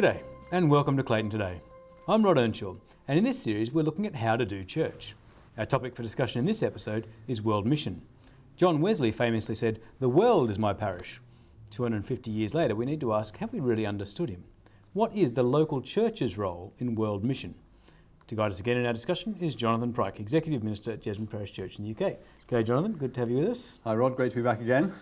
G'day, and welcome to Clayton Today. I'm Rod Earnshaw, and in this series we're looking at how to do church. Our topic for discussion in this episode is world mission. John Wesley famously said, The world is my parish. 250 years later, we need to ask, have we really understood him? What is the local church's role in world mission? To guide us again in our discussion is Jonathan Pryke, Executive Minister at Jesmond Parish Church in the UK. G'day, Jonathan. Good to have you with us. Hi, Rod. Great to be back again.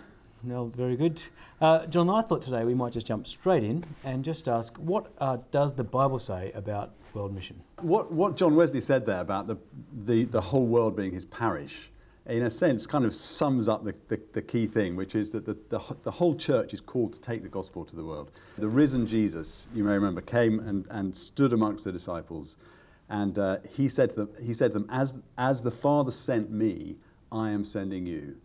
No, very good. Uh, John, I thought today we might just jump straight in and just ask, what uh, does the Bible say about world mission? What, what John Wesley said there about the, the, the whole world being his parish, in a sense, kind of sums up the, the, the key thing, which is that the, the, the, whole church is called to take the gospel to the world. The risen Jesus, you may remember, came and, and stood amongst the disciples, and uh, he, said to them, he said to them, as, as the Father sent me, I am sending you.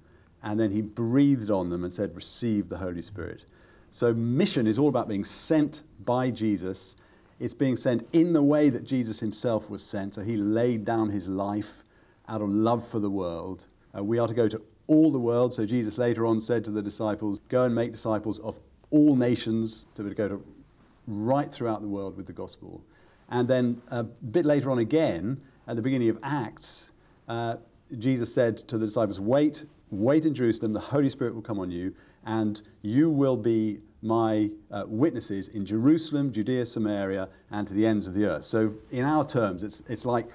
And then he breathed on them and said, Receive the Holy Spirit. So, mission is all about being sent by Jesus. It's being sent in the way that Jesus himself was sent. So, he laid down his life out of love for the world. Uh, we are to go to all the world. So, Jesus later on said to the disciples, Go and make disciples of all nations. So, we go to right throughout the world with the gospel. And then a bit later on again, at the beginning of Acts, uh, Jesus said to the disciples, Wait wait in Jerusalem, the Holy Spirit will come on you, and you will be my uh, witnesses in Jerusalem, Judea, Samaria, and to the ends of the earth. So, in our terms, it's, it's like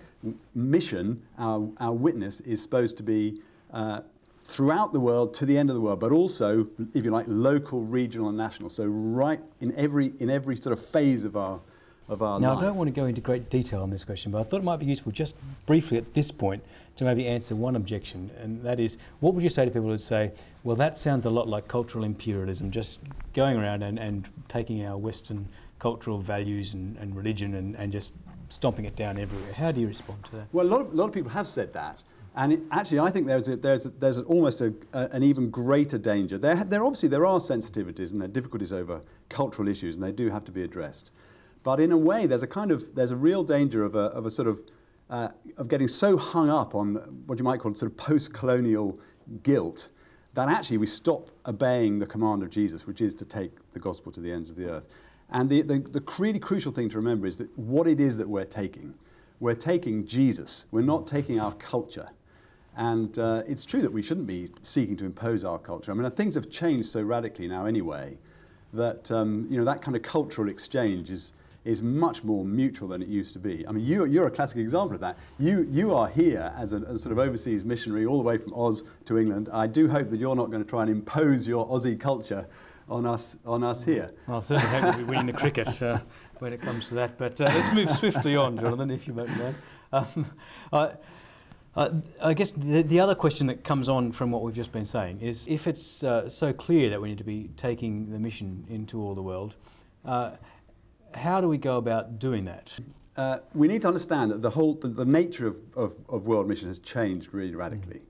mission, our, our witness is supposed to be uh, throughout the world to the end of the world, but also, if you like, local, regional, and national. So, right in every, in every sort of phase of our of our now, life. I don't want to go into great detail on this question, but I thought it might be useful just briefly at this point to maybe answer one objection, and that is what would you say to people who say, well, that sounds a lot like cultural imperialism, just going around and, and taking our Western cultural values and, and religion and, and just stomping it down everywhere. How do you respond to that? Well, a lot of, a lot of people have said that. And it, actually, I think there's, a, there's, a, there's almost a, an even greater danger. There, there obviously there are sensitivities and there are difficulties over cultural issues, and they do have to be addressed. But in a way, there's a kind of there's a real danger of a, of a sort of uh, of getting so hung up on what you might call sort of post-colonial guilt that actually we stop obeying the command of Jesus, which is to take the gospel to the ends of the earth. And the, the, the really crucial thing to remember is that what it is that we're taking. We're taking Jesus. We're not taking our culture. And uh, it's true that we shouldn't be seeking to impose our culture. I mean, things have changed so radically now anyway that um, you know, that kind of cultural exchange is, is much more mutual than it used to be. I mean, you, you're a classic example of that. You, you are here as a, sort of overseas missionary all the way from Oz to England. I do hope that you're not going to try and impose your Aussie culture on us, on us here. Well, I certainly hope be winning the cricket uh, when it comes to that. But uh, let's move swiftly on, Jonathan, if you don't mind. Um, uh, I guess the, the, other question that comes on from what we've just been saying is if it's uh, so clear that we need to be taking the mission into all the world, uh, how do we go about doing that? Uh, we need to understand that the whole the, the nature of, of, of, world mission has changed really radically. Mm.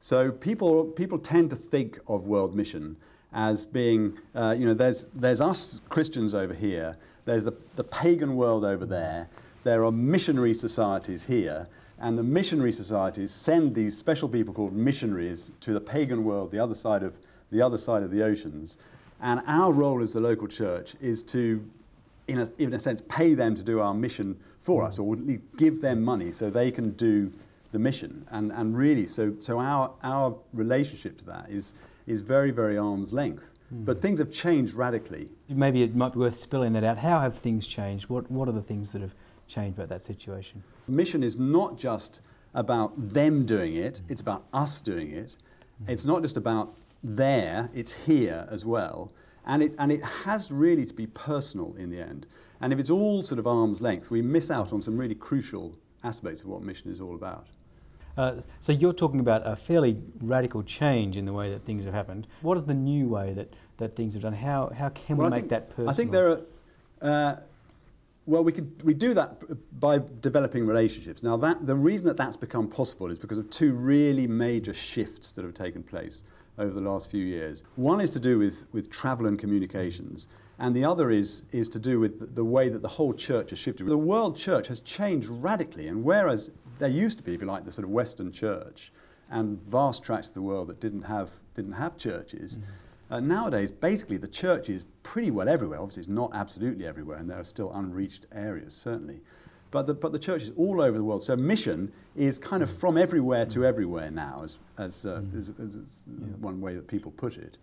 So people people tend to think of world mission as being uh, you know there's there's us Christians over here, there's the, the pagan world over there, there are missionary societies here, and the missionary societies send these special people called missionaries to the pagan world, the other side of the other side of the oceans. And our role as the local church is to in a, in a sense, pay them to do our mission for us, or give them money so they can do the mission. And, and really, so, so our, our relationship to that is, is very, very arm's length. Mm. But things have changed radically. Maybe it might be worth spelling that out. How have things changed? What, what are the things that have changed about that situation? Mission is not just about them doing it, it's about us doing it. Mm. It's not just about there, it's here as well. And it, and it has really to be personal in the end. And if it's all sort of arm's length, we miss out on some really crucial aspects of what mission is all about. Uh, so you're talking about a fairly radical change in the way that things have happened. What is the new way that, that things have done? How, how can well, we I make think, that personal? I think there are, uh, well, we, could, we do that by developing relationships. Now, that, the reason that that's become possible is because of two really major shifts that have taken place over the last few years. One is to do with, with travel and communications, and the other is, is to do with the way that the whole church has shifted. The world church has changed radically, and whereas there used to be, if you like, the sort of Western church and vast tracts of the world that didn't have, didn't have churches, mm-hmm. Uh, nowadays, basically, the church is pretty well everywhere. Obviously, it's not absolutely everywhere, and there are still unreached areas, certainly. But the, but the church is all over the world. So mission is kind of from everywhere to everywhere now, as, as, uh, as, as, as one way that people put it.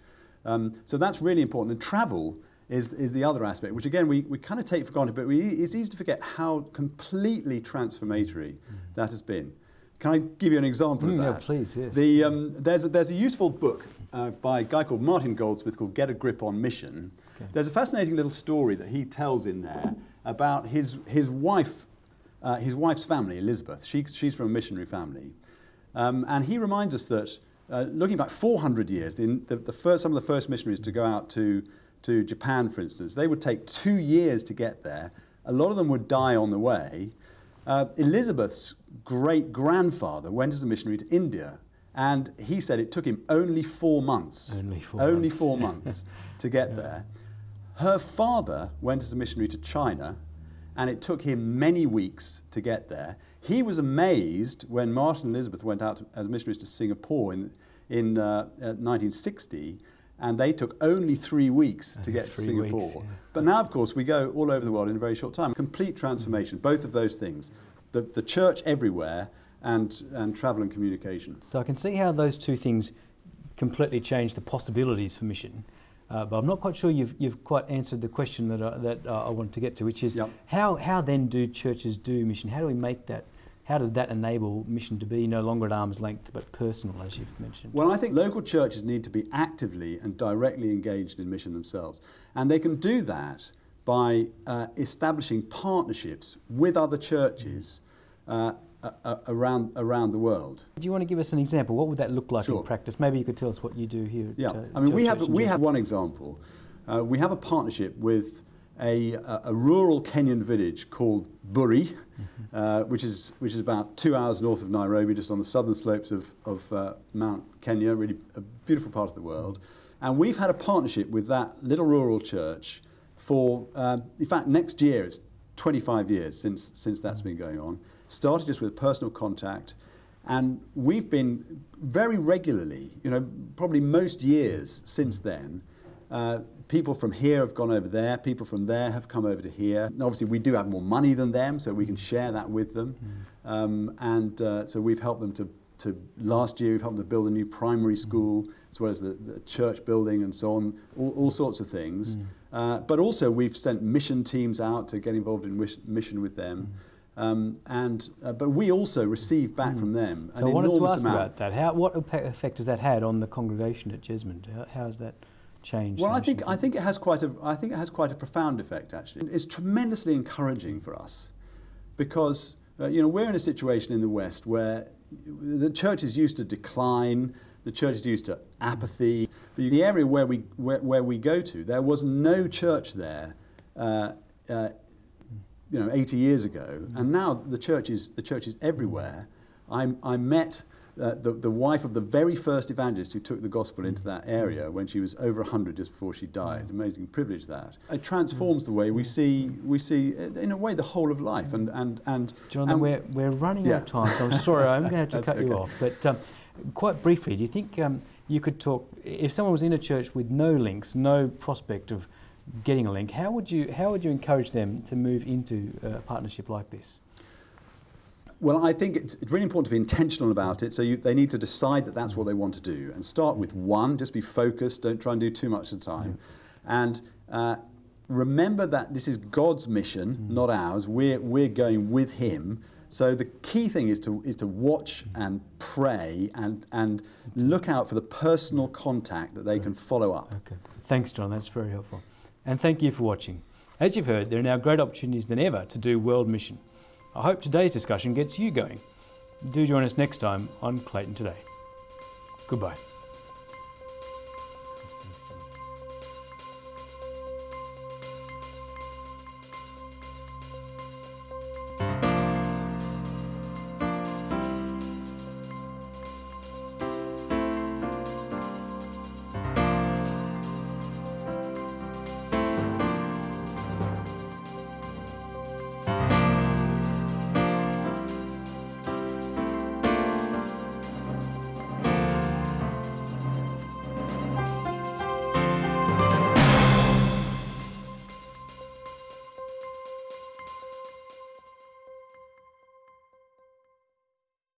Um, so that's really important. And travel is, is the other aspect, which again we, we kind of take for granted, but we, it's easy to forget how completely transformatory that has been. Can I give you an example Mm, of yeah, that? please, yes. The, um, there's, a, there's a useful book uh, by a guy called Martin Goldsmith called Get a Grip on Mission. Okay. There's a fascinating little story that he tells in there about his, his wife, uh, his wife's family, Elizabeth. She, she's from a missionary family. Um, and he reminds us that, uh, looking back 400 years, the, the, the first, some of the first missionaries to go out to, to Japan, for instance, they would take two years to get there. A lot of them would die on the way. Uh, Elizabeth's great grandfather went as a missionary to India, and he said it took him only four months. Only four only months. four months to get Yeah. there. Her father went as a missionary to China, and it took him many weeks to get there. He was amazed when Martin and Elizabeth went out as missionaries to Singapore in, in uh, uh, 1960, and they took only three weeks to get to Singapore. weeks, yeah. But now, of course, we go all over the world in a very short time. Complete transformation, both of those things. The, the church everywhere and, and travel and communication. So I can see how those two things completely change the possibilities for mission. Uh, but I'm not quite sure you've, you've quite answered the question that I, that uh, I wanted to get to, which is Yep. how, how then do churches do mission? How do we make that? How does that enable mission to be no longer at arm's length but personal, as you've mentioned? Well, I think local churches need to be actively and directly engaged in mission themselves. And they can do that by uh, establishing partnerships with other churches uh, uh, uh, around, around the world. Do you want to give us an example? What would that look like Sure. in practice? Maybe you could tell us what you do here. At, Yeah, uh, I mean, we have, we have one example. Uh, we have a partnership with a, a, a rural Kenyan village called Buri, uh, which, is, which is about two hours north of Nairobi, just on the southern slopes of, of uh, Mount Kenya, really a beautiful part of the world. And we've had a partnership with that little rural church for, um, in fact, next year, it's 25 years since, since that's been going on. Started just with personal contact. And we've been very regularly, you know, probably most years since then, uh, people from here have gone over there, people from there have come over to here. And obviously, we do have more money than them, so we can share that with them. Um, and uh, so we've helped them to, to, last year, we've helped them to build a new primary school, as well as the, the church building and so on, all, all sorts of things. Uh, but also, we've sent mission teams out to get involved in wish, mission with them. Um, and, uh, but we also receive back from them an So I wanted to enormous ask amount. about that. How, what effect has that had on the congregation at Jesmond? How, how has that changed? Well, I think? I think it has quite a I think it has quite a profound effect. Actually, it's tremendously encouraging for us because uh, you know we're in a situation in the West where the church is used to decline, the church is used to apathy. But the area where we where, where we go to, there was no church there. Uh, uh, you know, 80 years ago, and now the church is the church is everywhere. I, I met uh, the, the wife of the very first evangelist who took the gospel into that area when she was over 100 just before she died. Amazing privilege that. It transforms the way we see we see in a way the whole of life and and and. Jonathan, and we're, we're running yeah. out of time, so I'm sorry, I'm going to have to cut you off. But um, quite briefly, do you think um, you could talk, if someone was in a church with no links, no prospect of getting a link, how would you, how would you encourage them to move into uh, a partnership like this? Well, I think it's, really important to be intentional about it. So you, they need to decide that that's what they want to do and start with one. Just be focused. Don't try and do too much at a time. And uh, remember that this is God's mission, mm. not ours. We're, we're going with Him. So the key thing is to, is to watch mm. and pray and, and look out for the personal contact that they can follow up. Okay. Thanks, John. That's very helpful. And thank you for watching. As you've heard, there are now great opportunities than ever to do world mission. I hope today's discussion gets you going. Do join us next time on Clayton Today. Goodbye.